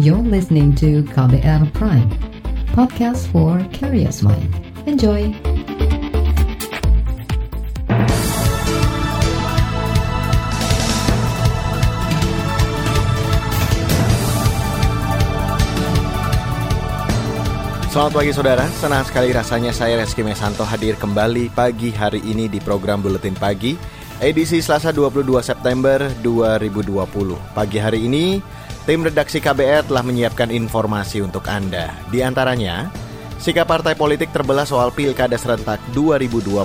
You're listening to KBR Prime, podcast for curious mind. Enjoy! Selamat pagi saudara, senang sekali rasanya saya Reski Mesanto hadir kembali pagi hari ini di program Buletin Pagi edisi Selasa 22 September 2020. Pagi hari ini, tim redaksi KBR telah menyiapkan informasi untuk Anda. Di antaranya, sikap partai politik terbelah soal Pilkada serentak 2020.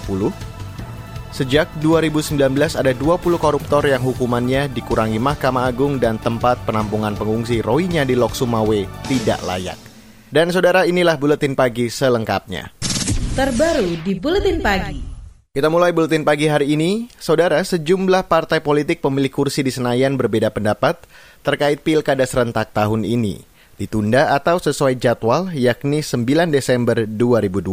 Sejak 2019 ada 20 koruptor yang hukumannya dikurangi Mahkamah Agung dan tempat penampungan pengungsi Roinya di Lok Sumawe tidak layak. Dan saudara inilah Buletin Pagi selengkapnya. Terbaru di Buletin Pagi. Kita mulai Buletin Pagi hari ini. Saudara, sejumlah partai politik pemilik kursi di Senayan berbeda pendapat terkait pilkada serentak tahun ini. Ditunda atau sesuai jadwal yakni 9 Desember 2020.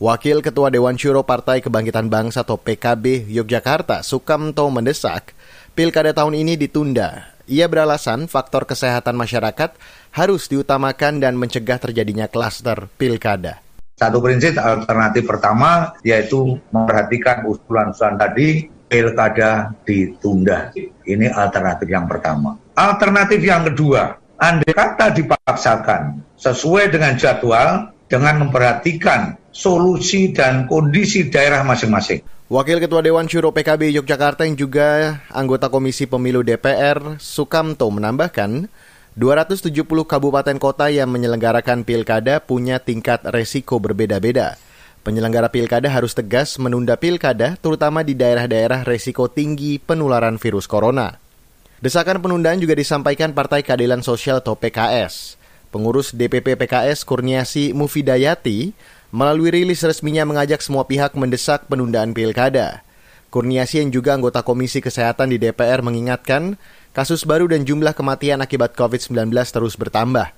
Wakil Ketua Dewan Syuro Partai Kebangkitan Bangsa atau PKB Yogyakarta, Sukamto mendesak pilkada tahun ini ditunda ia beralasan faktor kesehatan masyarakat harus diutamakan dan mencegah terjadinya klaster pilkada. Satu prinsip alternatif pertama yaitu memperhatikan usulan-usulan tadi pilkada ditunda. Ini alternatif yang pertama. Alternatif yang kedua, andai kata dipaksakan sesuai dengan jadwal dengan memperhatikan solusi dan kondisi daerah masing-masing. Wakil Ketua Dewan Syuro PKB Yogyakarta yang juga anggota Komisi Pemilu DPR, Sukamto menambahkan, 270 kabupaten kota yang menyelenggarakan pilkada punya tingkat resiko berbeda-beda. Penyelenggara pilkada harus tegas menunda pilkada, terutama di daerah-daerah resiko tinggi penularan virus corona. Desakan penundaan juga disampaikan Partai Keadilan Sosial atau PKS. Pengurus DPP PKS Kurniasi Mufidayati melalui rilis resminya mengajak semua pihak mendesak penundaan pilkada. Kurniasi yang juga anggota Komisi Kesehatan di DPR mengingatkan, kasus baru dan jumlah kematian akibat COVID-19 terus bertambah.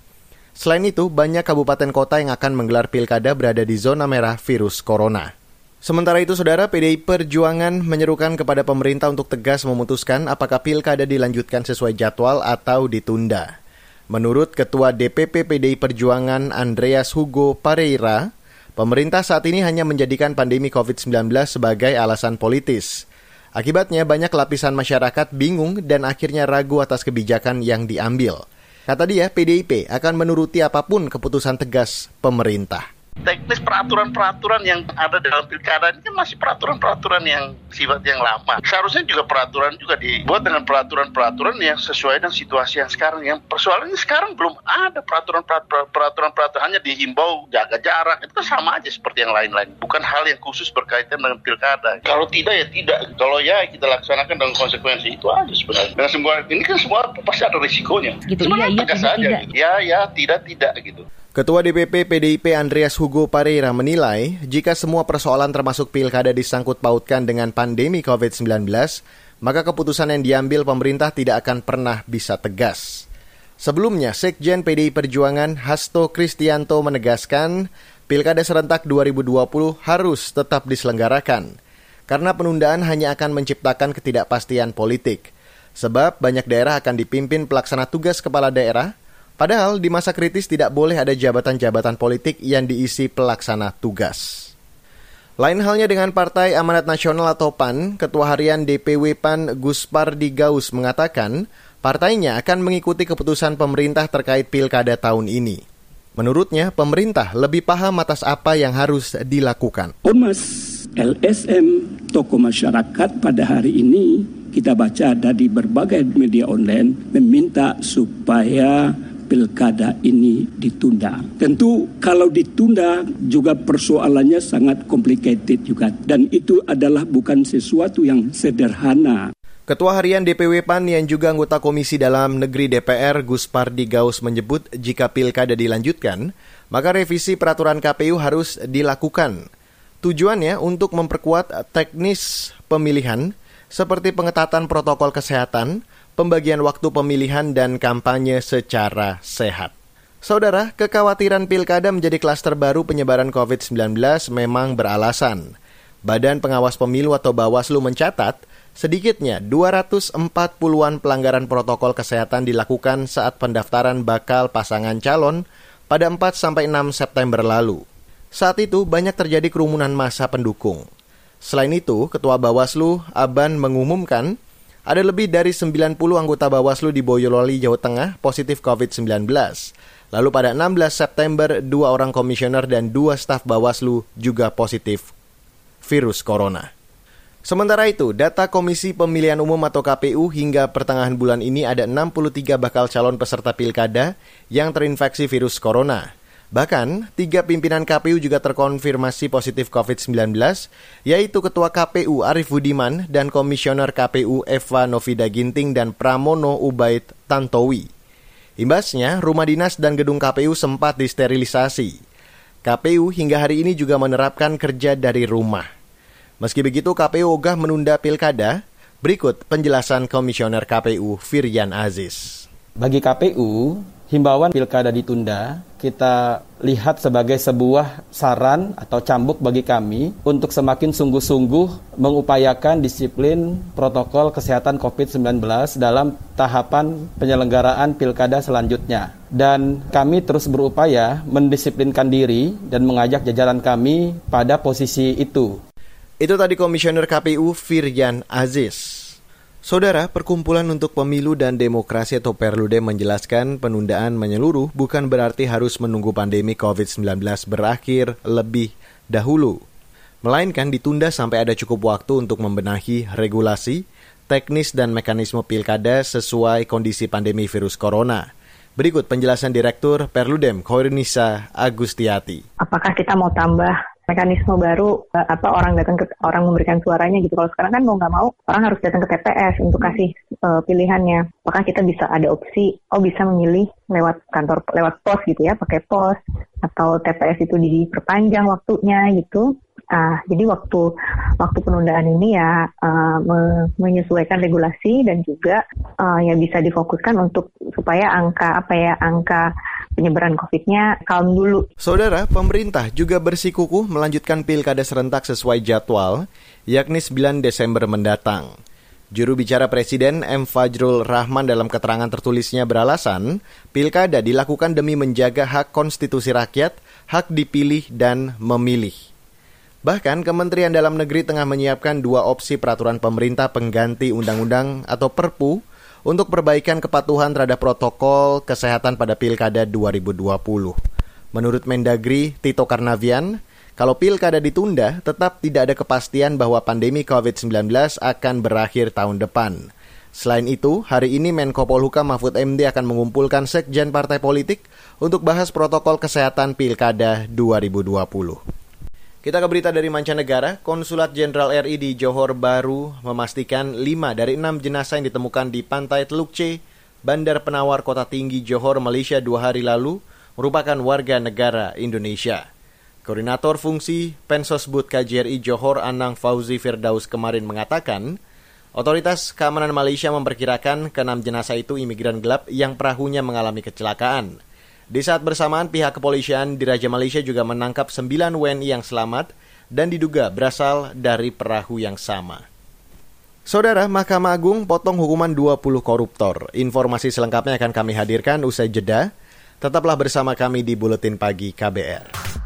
Selain itu, banyak kabupaten kota yang akan menggelar pilkada berada di zona merah virus corona. Sementara itu, Saudara PDI Perjuangan menyerukan kepada pemerintah untuk tegas memutuskan apakah pilkada dilanjutkan sesuai jadwal atau ditunda. Menurut Ketua DPP PDI Perjuangan Andreas Hugo Pareira, Pemerintah saat ini hanya menjadikan pandemi COVID-19 sebagai alasan politis. Akibatnya banyak lapisan masyarakat bingung dan akhirnya ragu atas kebijakan yang diambil. Kata dia, PDIP akan menuruti apa pun keputusan tegas pemerintah teknis peraturan-peraturan yang ada dalam pilkada ini kan masih peraturan-peraturan yang sifat yang lama. Seharusnya juga peraturan juga dibuat dengan peraturan-peraturan yang sesuai dengan situasi yang sekarang. Yang persoalannya sekarang belum ada peraturan-peraturan hanya dihimbau jaga jarak. Itu kan sama aja seperti yang lain-lain. Bukan hal yang khusus berkaitan dengan pilkada. Kalau tidak ya tidak. Kalau ya kita laksanakan dengan konsekuensi itu aja sebenarnya. Dan semua ini kan semua pasti ada risikonya. Gitu, iya, iya, tegas tidak, aja. tidak. Gitu. Ya, ya, tidak, tidak gitu. Ketua DPP PDIP Andreas Hugo Pareira menilai jika semua persoalan termasuk pilkada disangkut pautkan dengan pandemi COVID-19, maka keputusan yang diambil pemerintah tidak akan pernah bisa tegas. Sebelumnya, Sekjen PDI Perjuangan Hasto Kristianto menegaskan pilkada serentak 2020 harus tetap diselenggarakan karena penundaan hanya akan menciptakan ketidakpastian politik. Sebab banyak daerah akan dipimpin pelaksana tugas kepala daerah Padahal di masa kritis tidak boleh ada jabatan-jabatan politik yang diisi pelaksana tugas. Lain halnya dengan Partai Amanat Nasional atau PAN, Ketua Harian DPW PAN Gus Pardi Gaus mengatakan partainya akan mengikuti keputusan pemerintah terkait pilkada tahun ini. Menurutnya, pemerintah lebih paham atas apa yang harus dilakukan. Ormas LSM toko masyarakat pada hari ini kita baca dari berbagai media online meminta supaya pilkada ini ditunda. Tentu kalau ditunda juga persoalannya sangat complicated juga dan itu adalah bukan sesuatu yang sederhana. Ketua Harian DPW PAN yang juga anggota Komisi Dalam Negeri DPR Gus Pardi Gaus menyebut jika pilkada dilanjutkan, maka revisi peraturan KPU harus dilakukan. Tujuannya untuk memperkuat teknis pemilihan seperti pengetatan protokol kesehatan, pembagian waktu pemilihan dan kampanye secara sehat. Saudara, kekhawatiran pilkada menjadi klaster baru penyebaran COVID-19 memang beralasan. Badan Pengawas Pemilu atau Bawaslu mencatat, Sedikitnya 240-an pelanggaran protokol kesehatan dilakukan saat pendaftaran bakal pasangan calon pada 4-6 September lalu. Saat itu banyak terjadi kerumunan massa pendukung. Selain itu, Ketua Bawaslu, Aban, mengumumkan ada lebih dari 90 anggota Bawaslu di Boyolali, Jawa Tengah positif COVID-19. Lalu pada 16 September, dua orang komisioner dan dua staf Bawaslu juga positif virus corona. Sementara itu, data Komisi Pemilihan Umum atau KPU hingga pertengahan bulan ini ada 63 bakal calon peserta pilkada yang terinfeksi virus corona. Bahkan, tiga pimpinan KPU juga terkonfirmasi positif COVID-19, yaitu Ketua KPU Arif Budiman dan Komisioner KPU Eva Novida Ginting dan Pramono Ubaid Tantowi. Imbasnya, rumah dinas dan gedung KPU sempat disterilisasi. KPU hingga hari ini juga menerapkan kerja dari rumah. Meski begitu, KPU ogah menunda pilkada. Berikut penjelasan Komisioner KPU Firyan Aziz. Bagi KPU, himbauan pilkada ditunda kita lihat sebagai sebuah saran atau cambuk bagi kami untuk semakin sungguh-sungguh mengupayakan disiplin protokol kesehatan COVID-19 dalam tahapan penyelenggaraan pilkada selanjutnya. Dan kami terus berupaya mendisiplinkan diri dan mengajak jajaran kami pada posisi itu. Itu tadi Komisioner KPU Firyan Aziz. Saudara, Perkumpulan untuk Pemilu dan Demokrasi atau Perludem menjelaskan penundaan menyeluruh bukan berarti harus menunggu pandemi COVID-19 berakhir lebih dahulu. Melainkan ditunda sampai ada cukup waktu untuk membenahi regulasi, teknis dan mekanisme pilkada sesuai kondisi pandemi virus corona. Berikut penjelasan Direktur Perludem Koirinisa Agustiati. Apakah kita mau tambah mekanisme baru uh, apa orang datang ke orang memberikan suaranya gitu. Kalau sekarang kan mau nggak mau orang harus datang ke TPS untuk kasih uh, pilihannya. Apakah kita bisa ada opsi oh bisa memilih lewat kantor lewat pos gitu ya, pakai pos atau TPS itu diperpanjang waktunya gitu. Uh, jadi waktu waktu penundaan ini ya uh, me menyesuaikan regulasi dan juga uh, ya bisa difokuskan untuk supaya angka apa ya angka penyebaran COVID-nya kalm dulu. Saudara, pemerintah juga bersikukuh melanjutkan pilkada serentak sesuai jadwal, yakni 9 Desember mendatang. Juru bicara Presiden M. Fajrul Rahman dalam keterangan tertulisnya beralasan, pilkada dilakukan demi menjaga hak konstitusi rakyat, hak dipilih dan memilih. Bahkan Kementerian Dalam Negeri tengah menyiapkan dua opsi peraturan pemerintah pengganti undang-undang atau Perpu untuk perbaikan kepatuhan terhadap protokol kesehatan pada Pilkada 2020. Menurut Mendagri Tito Karnavian, kalau pilkada ditunda, tetap tidak ada kepastian bahwa pandemi COVID-19 akan berakhir tahun depan. Selain itu, hari ini Menko Polhukam Mahfud MD akan mengumpulkan sekjen partai politik untuk bahas protokol kesehatan Pilkada 2020. Kita ke berita dari mancanegara. Konsulat Jenderal RI di Johor Baru memastikan 5 dari 6 jenazah yang ditemukan di pantai Teluk C, Bandar Penawar Kota Tinggi Johor, Malaysia dua hari lalu merupakan warga negara Indonesia. Koordinator fungsi Pensosbud KJRI Johor Anang Fauzi Firdaus kemarin mengatakan, otoritas keamanan Malaysia memperkirakan keenam jenazah itu imigran gelap yang perahunya mengalami kecelakaan. Di saat bersamaan, pihak kepolisian di Raja Malaysia juga menangkap 9 WNI yang selamat dan diduga berasal dari perahu yang sama. Saudara, Mahkamah Agung potong hukuman 20 koruptor. Informasi selengkapnya akan kami hadirkan usai jeda. Tetaplah bersama kami di Buletin Pagi KBR.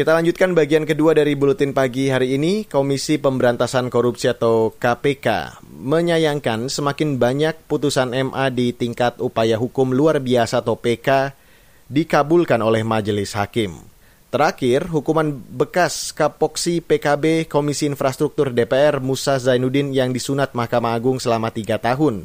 Kita lanjutkan bagian kedua dari buletin pagi hari ini. Komisi Pemberantasan Korupsi atau KPK menyayangkan semakin banyak putusan MA di tingkat upaya hukum luar biasa atau PK dikabulkan oleh majelis hakim. Terakhir, hukuman bekas Kapoksi PKB Komisi Infrastruktur DPR Musa Zainuddin yang disunat Mahkamah Agung selama tiga tahun.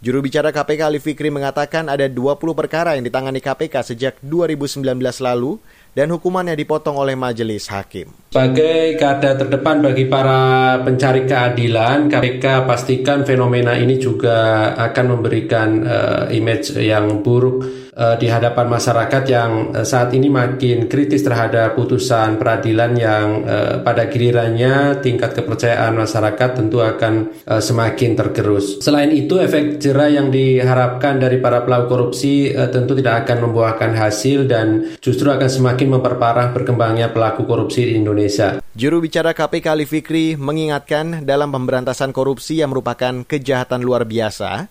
Juru bicara KPK Ali Fikri mengatakan ada 20 perkara yang ditangani KPK sejak 2019 lalu dan hukumannya dipotong oleh majelis hakim. Sebagai garda terdepan bagi para pencari keadilan, KPK pastikan fenomena ini juga akan memberikan uh, image yang buruk uh, di hadapan masyarakat yang uh, saat ini makin kritis terhadap putusan peradilan yang uh, pada gilirannya tingkat kepercayaan masyarakat tentu akan uh, semakin tergerus. Selain itu, efek jerah yang diharapkan dari para pelaku korupsi uh, tentu tidak akan membuahkan hasil dan justru akan semakin memperparah berkembangnya pelaku korupsi di. Indonesia. Juru bicara KPK Ali Fikri mengingatkan dalam pemberantasan korupsi yang merupakan kejahatan luar biasa,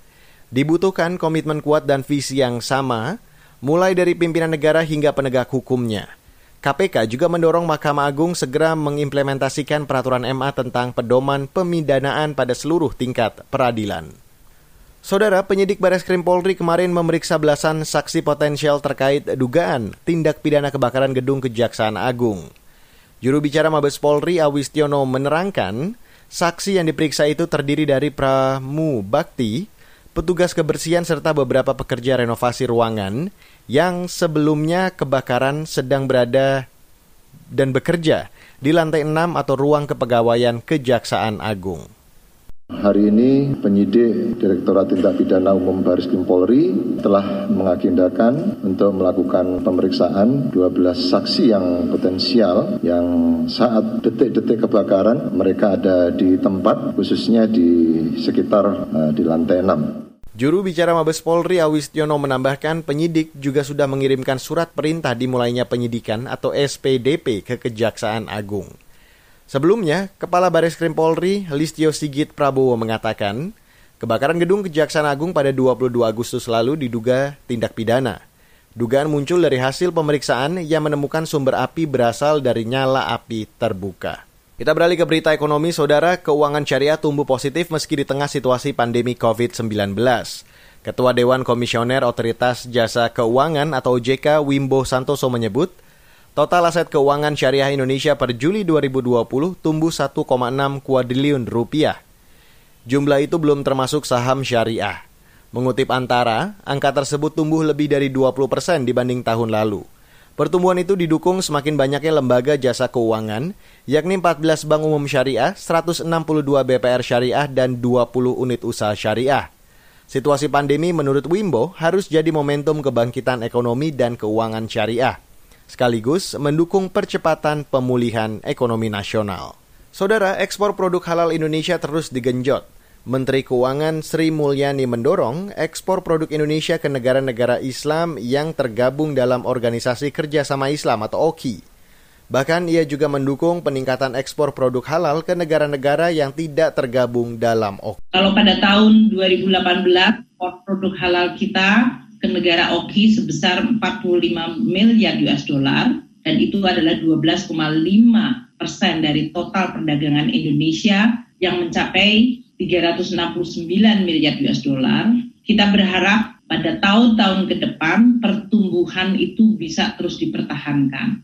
dibutuhkan komitmen kuat dan visi yang sama, mulai dari pimpinan negara hingga penegak hukumnya. KPK juga mendorong Mahkamah Agung segera mengimplementasikan peraturan MA tentang pedoman pemidanaan pada seluruh tingkat peradilan. Saudara penyidik Baris Krim Polri kemarin memeriksa belasan saksi potensial terkait dugaan tindak pidana kebakaran gedung Kejaksaan Agung. Juru bicara Mabes Polri Awistiono menerangkan, saksi yang diperiksa itu terdiri dari pramu bakti, petugas kebersihan serta beberapa pekerja renovasi ruangan yang sebelumnya kebakaran sedang berada dan bekerja di lantai 6 atau ruang kepegawaian Kejaksaan Agung. Hari ini penyidik Direktorat Tindak Pidana Umum Baris Krim Polri telah mengagendakan untuk melakukan pemeriksaan 12 saksi yang potensial yang saat detik-detik kebakaran mereka ada di tempat khususnya di sekitar uh, di lantai 6. Juru bicara Mabes Polri Awistiono menambahkan penyidik juga sudah mengirimkan surat perintah dimulainya penyidikan atau SPDP ke Kejaksaan Agung. Sebelumnya, Kepala Baris Krim Polri, Listio Sigit Prabowo mengatakan, kebakaran gedung Kejaksaan Agung pada 22 Agustus lalu diduga tindak pidana. Dugaan muncul dari hasil pemeriksaan yang menemukan sumber api berasal dari nyala api terbuka. Kita beralih ke berita ekonomi, saudara. Keuangan syariah tumbuh positif meski di tengah situasi pandemi COVID-19. Ketua Dewan Komisioner Otoritas Jasa Keuangan atau OJK Wimbo Santoso menyebut, Total aset keuangan syariah Indonesia per Juli 2020 tumbuh 1,6 kuadriliun rupiah. Jumlah itu belum termasuk saham syariah. Mengutip Antara, angka tersebut tumbuh lebih dari 20% persen dibanding tahun lalu. Pertumbuhan itu didukung semakin banyaknya lembaga jasa keuangan, yakni 14 bank umum syariah, 162 BPR syariah, dan 20 unit usaha syariah. Situasi pandemi menurut Wimbo harus jadi momentum kebangkitan ekonomi dan keuangan syariah sekaligus mendukung percepatan pemulihan ekonomi nasional. Saudara, ekspor produk halal Indonesia terus digenjot. Menteri Keuangan Sri Mulyani mendorong ekspor produk Indonesia ke negara-negara Islam yang tergabung dalam Organisasi Kerjasama Islam atau OKI. Bahkan ia juga mendukung peningkatan ekspor produk halal ke negara-negara yang tidak tergabung dalam OKI. Kalau pada tahun 2018, produk halal kita ke negara OKI sebesar 45 miliar US dollar dan itu adalah 12,5 persen dari total perdagangan Indonesia yang mencapai 369 miliar US dollar. Kita berharap pada tahun-tahun ke depan pertumbuhan itu bisa terus dipertahankan.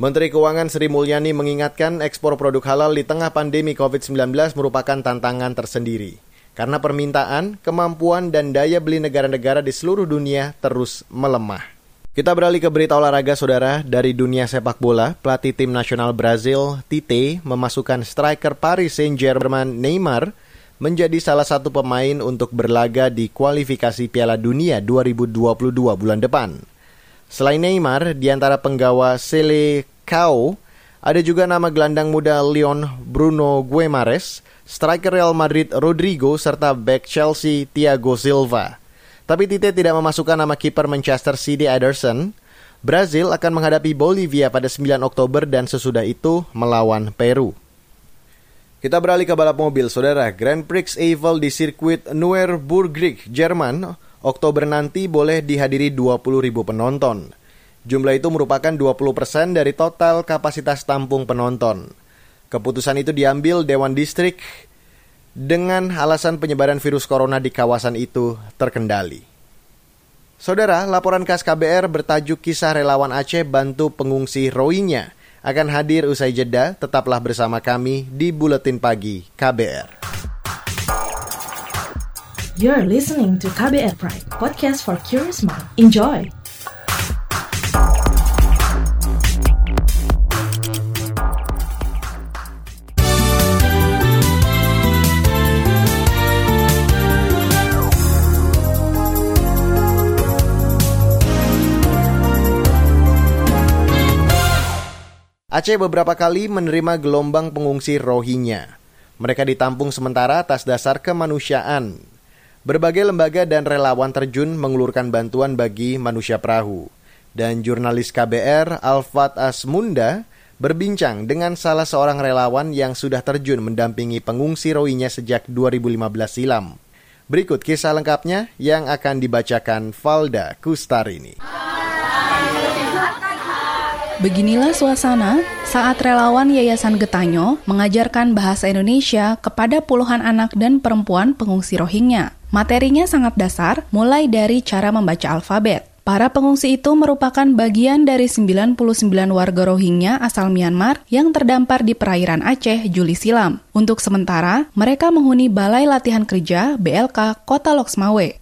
Menteri Keuangan Sri Mulyani mengingatkan ekspor produk halal di tengah pandemi COVID-19 merupakan tantangan tersendiri. Karena permintaan, kemampuan, dan daya beli negara-negara di seluruh dunia terus melemah. Kita beralih ke berita olahraga saudara dari dunia sepak bola. Pelatih tim nasional Brazil, Tite, memasukkan striker Paris Saint-Germain Neymar menjadi salah satu pemain untuk berlaga di kualifikasi Piala Dunia 2022 bulan depan. Selain Neymar, di antara penggawa Selecao, ada juga nama gelandang muda Leon Bruno Guemares, striker Real Madrid Rodrigo, serta back Chelsea Thiago Silva. Tapi Tite tidak memasukkan nama kiper Manchester City Ederson. Brazil akan menghadapi Bolivia pada 9 Oktober dan sesudah itu melawan Peru. Kita beralih ke balap mobil, saudara. Grand Prix Eiffel di sirkuit Nürburgring, Jerman, Oktober nanti boleh dihadiri 20.000 penonton. Jumlah itu merupakan 20% dari total kapasitas tampung penonton. Keputusan itu diambil Dewan Distrik dengan alasan penyebaran virus corona di kawasan itu terkendali. Saudara, laporan khas KBR bertajuk kisah relawan Aceh bantu pengungsi Rohingya akan hadir usai jeda. Tetaplah bersama kami di Buletin Pagi KBR. You're listening to KBR Pride, podcast for curious mind. Enjoy! Aceh beberapa kali menerima gelombang pengungsi Rohingya. Mereka ditampung sementara atas dasar kemanusiaan. Berbagai lembaga dan relawan terjun mengulurkan bantuan bagi manusia perahu. Dan jurnalis KBR Alfat Asmunda berbincang dengan salah seorang relawan yang sudah terjun mendampingi pengungsi Rohingya sejak 2015 silam. Berikut kisah lengkapnya yang akan dibacakan Valda Kustarini. Beginilah suasana saat relawan Yayasan Getanyo mengajarkan bahasa Indonesia kepada puluhan anak dan perempuan pengungsi Rohingya. Materinya sangat dasar, mulai dari cara membaca alfabet. Para pengungsi itu merupakan bagian dari 99 warga Rohingya asal Myanmar yang terdampar di perairan Aceh Juli silam. Untuk sementara, mereka menghuni Balai Latihan Kerja BLK Kota Loksmawe.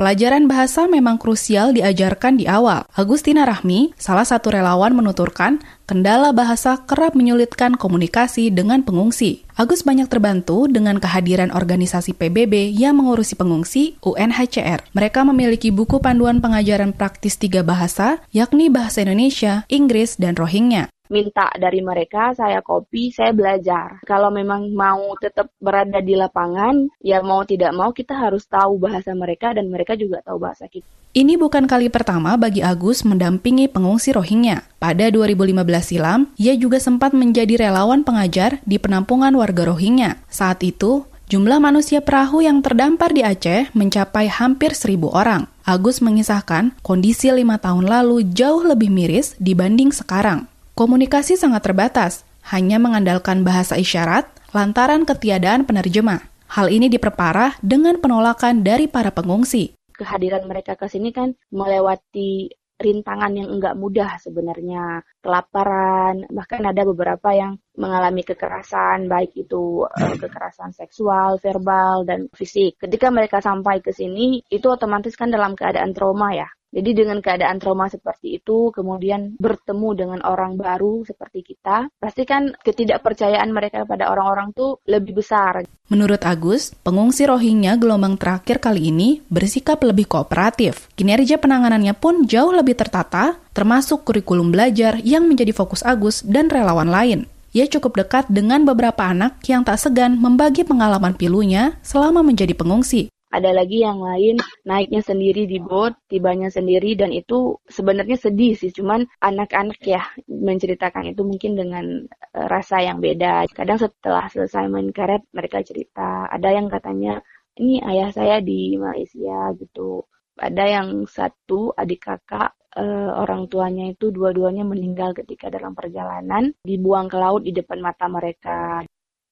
Pelajaran bahasa memang krusial diajarkan di awal. Agustina Rahmi, salah satu relawan menuturkan, kendala bahasa kerap menyulitkan komunikasi dengan pengungsi. Agus banyak terbantu dengan kehadiran organisasi PBB yang mengurusi pengungsi UNHCR. Mereka memiliki buku panduan pengajaran praktis tiga bahasa, yakni bahasa Indonesia, Inggris, dan Rohingya minta dari mereka, saya copy, saya belajar. Kalau memang mau tetap berada di lapangan, ya mau tidak mau kita harus tahu bahasa mereka dan mereka juga tahu bahasa kita. Ini bukan kali pertama bagi Agus mendampingi pengungsi Rohingya. Pada 2015 silam, ia juga sempat menjadi relawan pengajar di penampungan warga Rohingya. Saat itu, jumlah manusia perahu yang terdampar di Aceh mencapai hampir seribu orang. Agus mengisahkan kondisi lima tahun lalu jauh lebih miris dibanding sekarang. Komunikasi sangat terbatas, hanya mengandalkan bahasa isyarat lantaran ketiadaan penerjemah. Hal ini diperparah dengan penolakan dari para pengungsi. Kehadiran mereka ke sini kan melewati rintangan yang enggak mudah sebenarnya kelaparan bahkan ada beberapa yang mengalami kekerasan baik itu uh, kekerasan seksual verbal dan fisik ketika mereka sampai ke sini itu otomatis kan dalam keadaan trauma ya jadi dengan keadaan trauma seperti itu, kemudian bertemu dengan orang baru seperti kita, pasti kan ketidakpercayaan mereka pada orang-orang tuh lebih besar. Menurut Agus, pengungsi Rohingya gelombang terakhir kali ini bersikap lebih kooperatif. Kinerja penanganannya pun jauh lebih tertata, termasuk kurikulum belajar yang menjadi fokus Agus dan relawan lain. Ia cukup dekat dengan beberapa anak yang tak segan membagi pengalaman pilunya selama menjadi pengungsi ada lagi yang lain naiknya sendiri di boat, tibanya sendiri dan itu sebenarnya sedih sih, cuman anak-anak ya menceritakan itu mungkin dengan uh, rasa yang beda. Kadang setelah selesai main karet mereka cerita, ada yang katanya ini ayah saya di Malaysia gitu. Ada yang satu adik kakak uh, orang tuanya itu dua-duanya meninggal ketika dalam perjalanan dibuang ke laut di depan mata mereka.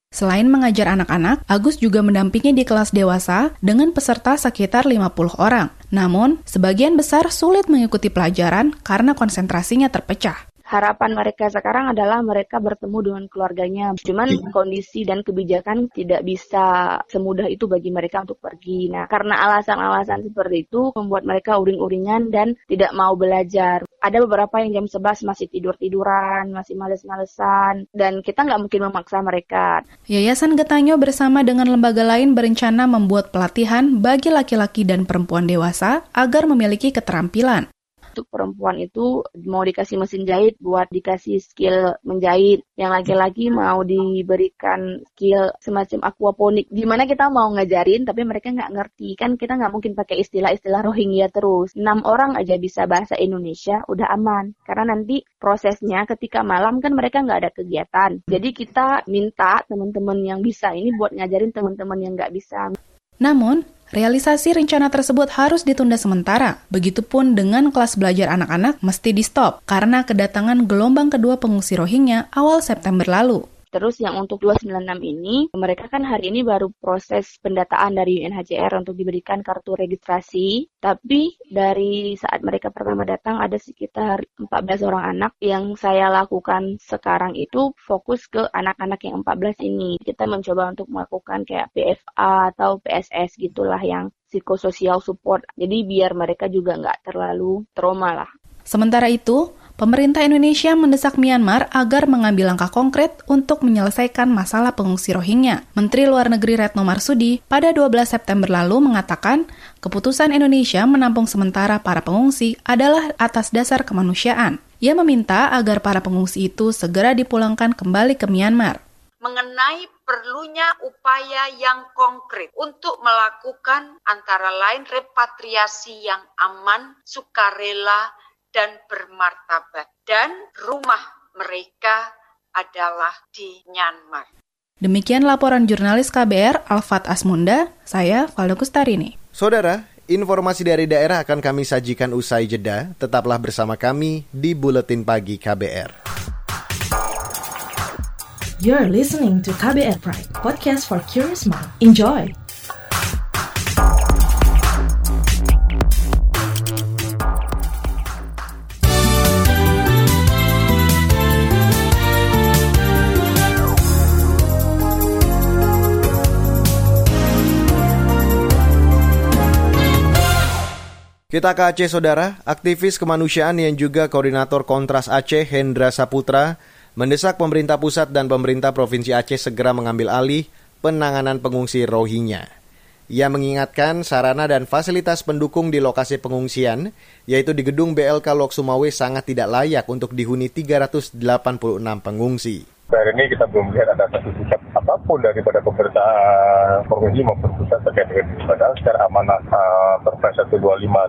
Selain mengajar anak-anak, Agus juga mendampingi di kelas dewasa dengan peserta sekitar 50 orang. Namun, sebagian besar sulit mengikuti pelajaran karena konsentrasinya terpecah harapan mereka sekarang adalah mereka bertemu dengan keluarganya. Cuman ya. kondisi dan kebijakan tidak bisa semudah itu bagi mereka untuk pergi. Nah, karena alasan-alasan seperti itu membuat mereka uring-uringan dan tidak mau belajar. Ada beberapa yang jam 11 masih tidur-tiduran, masih males-malesan, dan kita nggak mungkin memaksa mereka. Yayasan Getanyo bersama dengan lembaga lain berencana membuat pelatihan bagi laki-laki dan perempuan dewasa agar memiliki keterampilan untuk perempuan itu mau dikasih mesin jahit buat dikasih skill menjahit. Yang laki-laki mau diberikan skill semacam aquaponik. Gimana kita mau ngajarin tapi mereka nggak ngerti. Kan kita nggak mungkin pakai istilah-istilah Rohingya terus. Enam orang aja bisa bahasa Indonesia udah aman. Karena nanti prosesnya ketika malam kan mereka nggak ada kegiatan. Jadi kita minta teman-teman yang bisa ini buat ngajarin teman-teman yang nggak bisa. Namun, Realisasi rencana tersebut harus ditunda sementara. Begitupun dengan kelas belajar anak-anak mesti di-stop karena kedatangan gelombang kedua pengungsi Rohingya awal September lalu. Terus yang untuk 296 ini, mereka kan hari ini baru proses pendataan dari UNHCR untuk diberikan kartu registrasi. Tapi dari saat mereka pertama datang ada sekitar 14 orang anak yang saya lakukan sekarang itu fokus ke anak-anak yang 14 ini. Kita mencoba untuk melakukan kayak PFA atau PSS gitulah yang psikososial support. Jadi biar mereka juga nggak terlalu trauma lah. Sementara itu, pemerintah Indonesia mendesak Myanmar agar mengambil langkah konkret untuk menyelesaikan masalah pengungsi Rohingya. Menteri Luar Negeri Retno Marsudi pada 12 September lalu mengatakan, keputusan Indonesia menampung sementara para pengungsi adalah atas dasar kemanusiaan. Ia meminta agar para pengungsi itu segera dipulangkan kembali ke Myanmar. Mengenai perlunya upaya yang konkret untuk melakukan antara lain repatriasi yang aman, sukarela, dan bermartabat. Dan rumah mereka adalah di Myanmar. Demikian laporan jurnalis KBR Alfat Asmunda, saya Valdo Kustarini. Saudara, informasi dari daerah akan kami sajikan usai jeda. Tetaplah bersama kami di Buletin Pagi KBR. You're listening to KBR Pride, podcast for curious mind. Enjoy! Kita ke Aceh, Saudara. Aktivis kemanusiaan yang juga koordinator Kontras Aceh, Hendra Saputra, mendesak pemerintah pusat dan pemerintah Provinsi Aceh segera mengambil alih penanganan pengungsi Rohingya. Ia mengingatkan sarana dan fasilitas pendukung di lokasi pengungsian, yaitu di gedung BLK Lok Sumawe sangat tidak layak untuk dihuni 386 pengungsi. Hari ini kita belum lihat ada satu sikap apa pun daripada pemerintah provinsi maupun pusat terkait dengan ini. Padahal secara amanah uh, Perpres 125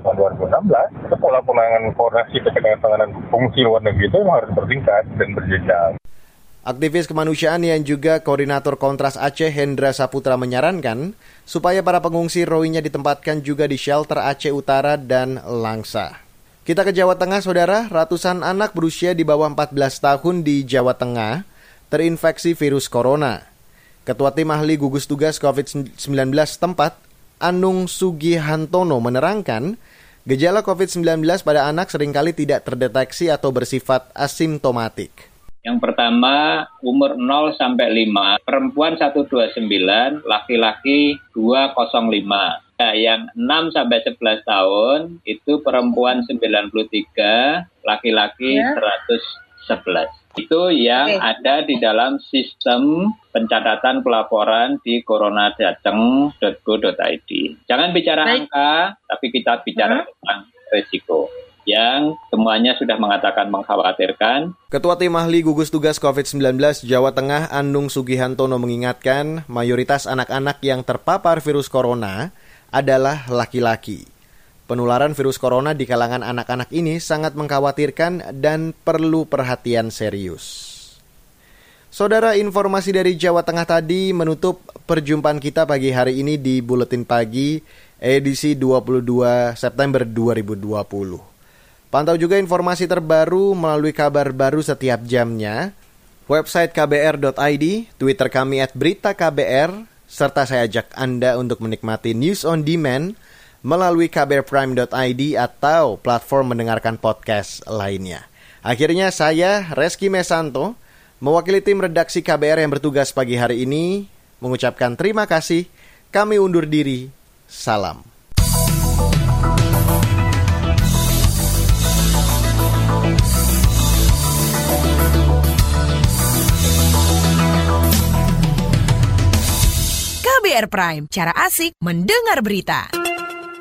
tahun 2016, itu pola penanganan koordinasi terkait dengan penanganan fungsi luar negeri itu harus bertingkat dan berjenjang. Aktivis kemanusiaan yang juga koordinator Kontras Aceh Hendra Saputra menyarankan supaya para pengungsi Rohingya ditempatkan juga di shelter Aceh Utara dan Langsa. Kita ke Jawa Tengah, saudara. Ratusan anak berusia di bawah 14 tahun di Jawa Tengah terinfeksi virus corona. Ketua Tim Ahli Gugus Tugas COVID-19 tempat, Anung Sugihantono menerangkan, gejala COVID-19 pada anak sering kali tidak terdeteksi atau bersifat asimptomatik. Yang pertama umur 0 sampai 5, perempuan 129, laki-laki 205. Nah, yang 6 sampai 11 tahun itu perempuan 93, laki-laki ya. 111. Itu yang okay. ada di dalam sistem pencatatan pelaporan di coronajateng.go.id. Jangan bicara Baik. angka, tapi kita bicara hmm? tentang resiko yang semuanya sudah mengatakan mengkhawatirkan. Ketua Tim Ahli Gugus Tugas COVID-19 Jawa Tengah Andung Sugihantono mengingatkan mayoritas anak-anak yang terpapar virus corona adalah laki-laki. Penularan virus corona di kalangan anak-anak ini sangat mengkhawatirkan dan perlu perhatian serius. Saudara, informasi dari Jawa Tengah tadi menutup perjumpaan kita pagi hari ini di Buletin Pagi edisi 22 September 2020. Pantau juga informasi terbaru melalui kabar baru setiap jamnya, website kbr.id, Twitter kami at berita KBR, serta saya ajak Anda untuk menikmati news on demand – melalui kbrprime.id atau platform mendengarkan podcast lainnya. Akhirnya saya, Reski Mesanto, mewakili tim redaksi KBR yang bertugas pagi hari ini, mengucapkan terima kasih. Kami undur diri. Salam. KBR Prime, cara asik mendengar berita.